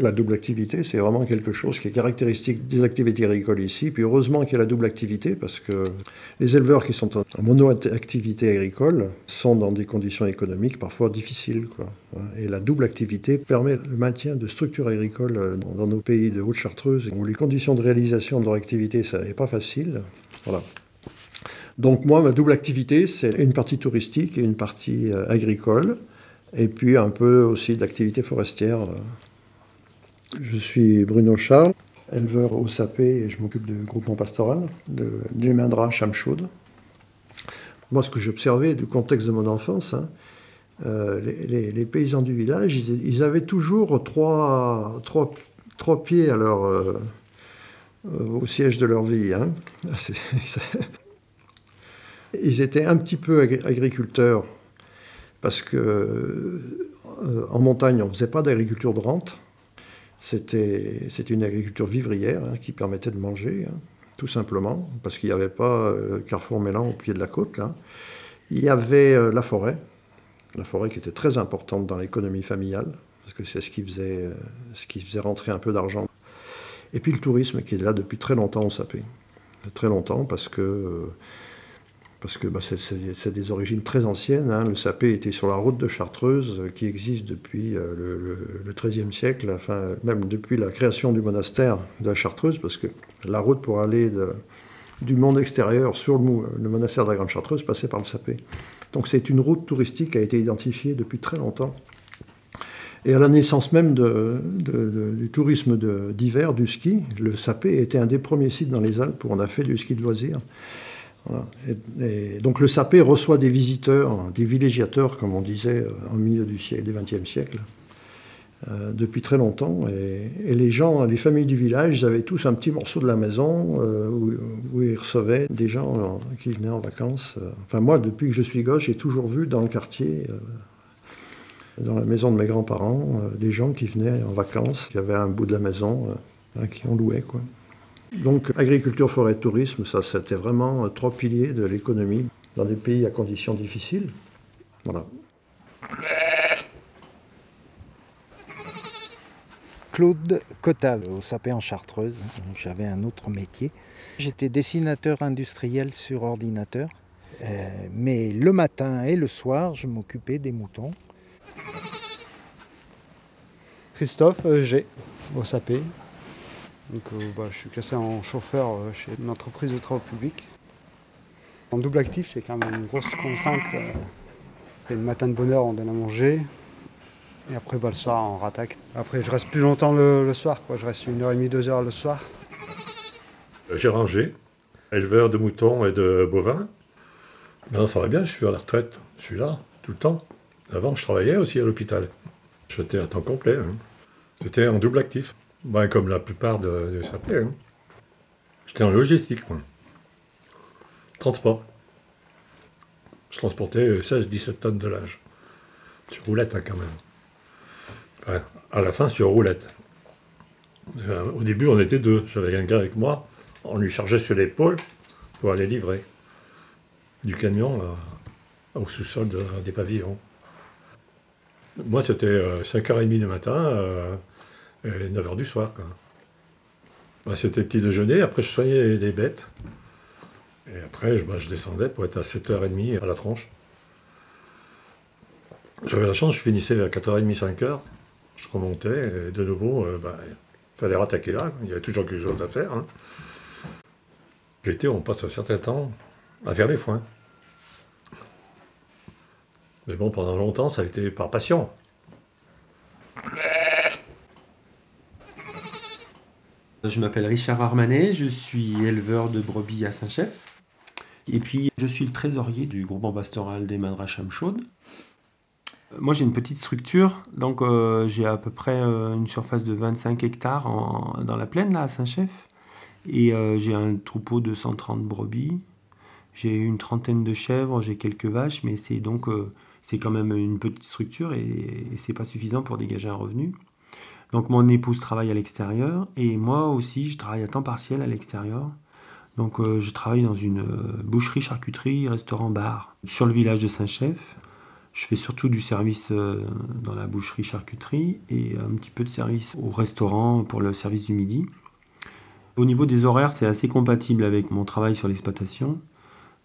La double activité, c'est vraiment quelque chose qui est caractéristique des activités agricoles ici. Puis heureusement qu'il y a la double activité parce que les éleveurs qui sont en mono-activité agricole sont dans des conditions économiques parfois difficiles. Et la double activité permet le maintien de structures agricoles dans nos pays de Haute-Chartreuse où les conditions de réalisation de leur activité, ça n'est pas facile. Voilà. Donc moi, ma double activité, c'est une partie touristique et une partie euh, agricole, et puis un peu aussi d'activité forestière. Je suis Bruno Charles, éleveur au sapé et je m'occupe du groupement pastoral de, du Mindra Chamchoud. Moi, ce que j'observais du contexte de mon enfance, hein, euh, les, paysans du village, ils, avaient toujours trois, pieds euh, au siège de leur vie. Hein. Ils étaient un petit peu agriculteurs parce que euh, en montagne, on ne faisait pas d'agriculture de rente. C'était une agriculture vivrière hein, qui permettait de manger, hein, tout simplement, parce qu'il n'y avait pas euh, Carrefour Mélan au pied de la côte. Il y avait euh, la forêt, la forêt qui était très importante dans l'économie familiale, parce que c'est ce, qui faisait, euh, ce qui faisait rentrer un peu d'argent. Et puis le tourisme qui est là depuis très longtemps au Sapé. Très longtemps parce que parce que bah, c'est des origines très anciennes. Hein. Le sapé était sur la route de Chartreuse, euh, qui existe depuis euh, le, XIIIe siècle, même depuis la création du monastère de la Chartreuse, parce que la route pour aller du monde extérieur sur le, monastère de la Grande Chartreuse passait par le sapé. Donc c'est une route touristique qui a été identifiée depuis très longtemps. Et à la naissance même du tourisme d'hiver, du ski, le sapé était un des premiers sites dans les Alpes où on a fait du ski de donc le sapé reçoit des visiteurs, des villégiateurs, comme on disait au euh, milieu du du XXe siècle, euh, depuis très longtemps. Et, les gens, les familles du village, ils avaient tous un petit morceau de la maison euh, où, ils recevaient des gens qui venaient en vacances. Enfin moi, depuis que je suis gauche, j'ai toujours vu dans le quartier, dans la maison de mes grands-parents, des gens qui venaient en vacances, qui avaient un bout de la maison, hein, qui en louaient. Quoi. Donc agriculture, forêt, tourisme, ça c'était vraiment trois piliers de l'économie dans des pays à conditions difficiles. Voilà. Claude Cotave, au Sapé en Chartreuse. J'avais un autre métier. J'étais dessinateur industriel sur ordinateur. Euh, mais le matin et le soir, je m'occupais des moutons. Christophe euh, G, au Sapé. Donc, euh, bah, je suis cassé en chauffeur euh, chez une entreprise de travaux publics. En double actif, c'est quand même une grosse contrainte. Euh, le matin de bonne heure, on donne à manger. Et après, bah, le soir, on rattaque. Après, je reste plus longtemps le, soir. Quoi. Je reste une heure et demie, deux heures le soir. J'ai rangé, éleveur de moutons et de bovins. Maintenant, ça va bien, je suis à la retraite. Je suis là, tout le temps. Avant, je travaillais aussi à l'hôpital. J'étais à temps complet. Hein. C'était en double actif. Ben, comme la plupart de, de hein. J'étais en logistique, moi. Transport. Je transportais 16-17 tonnes de linge. Sur roulette, hein, quand même. À la fin, sur roulette. Euh, au début, on était deux. J'avais un gars avec moi. On lui chargeait sur l'épaule pour aller livrer. Du camion au sous-sol des pavillons. Moi, c'était 5h30 du matin. Euh, 9h du soir. Bah, c'était petit déjeuner, après je soignais les bêtes. Et après, je, bah, je descendais pour être à 7h30 à la tronche. J'avais la chance, je finissais à 4h30, 5h. Je remontais et de nouveau, il euh, bah, fallait rattaquer là. Il y avait toujours quelque chose à faire. Hein. L'été, on passe un certain temps à faire les foins. Mais bon, pendant longtemps, ça a été par passion. Je m'appelle Richard Armanet, je suis éleveur de brebis à Saint-Chef. Et puis, je suis le trésorier du groupement pastoral des Madracham Chaudes. Moi, j'ai une petite structure, donc euh, j'ai à peu près euh, une surface de 25 hectares dans la plaine, là, à Saint-Chef. Et euh, j'ai un troupeau de 130 brebis. J'ai une trentaine de chèvres, j'ai quelques vaches, mais c'est donc c'est quand même une petite structure et, et c'est pas suffisant pour dégager un revenu. Donc mon épouse travaille à l'extérieur et moi aussi je travaille à temps partiel à l'extérieur. Donc euh, je travaille dans une euh, boucherie, charcuterie, restaurant, bar sur le village de Saint-Chef. Je fais surtout du service euh, dans la boucherie-charcuterie et un petit peu de service au restaurant pour le service du midi. Au niveau des horaires, c'est assez compatible avec mon travail sur l'exploitation,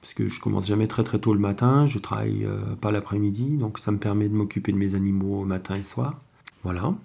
parce que je commence jamais très très tôt le matin, je travaille pas l'après-midi, donc ça me permet de m'occuper de mes animaux matin et soir. Voilà.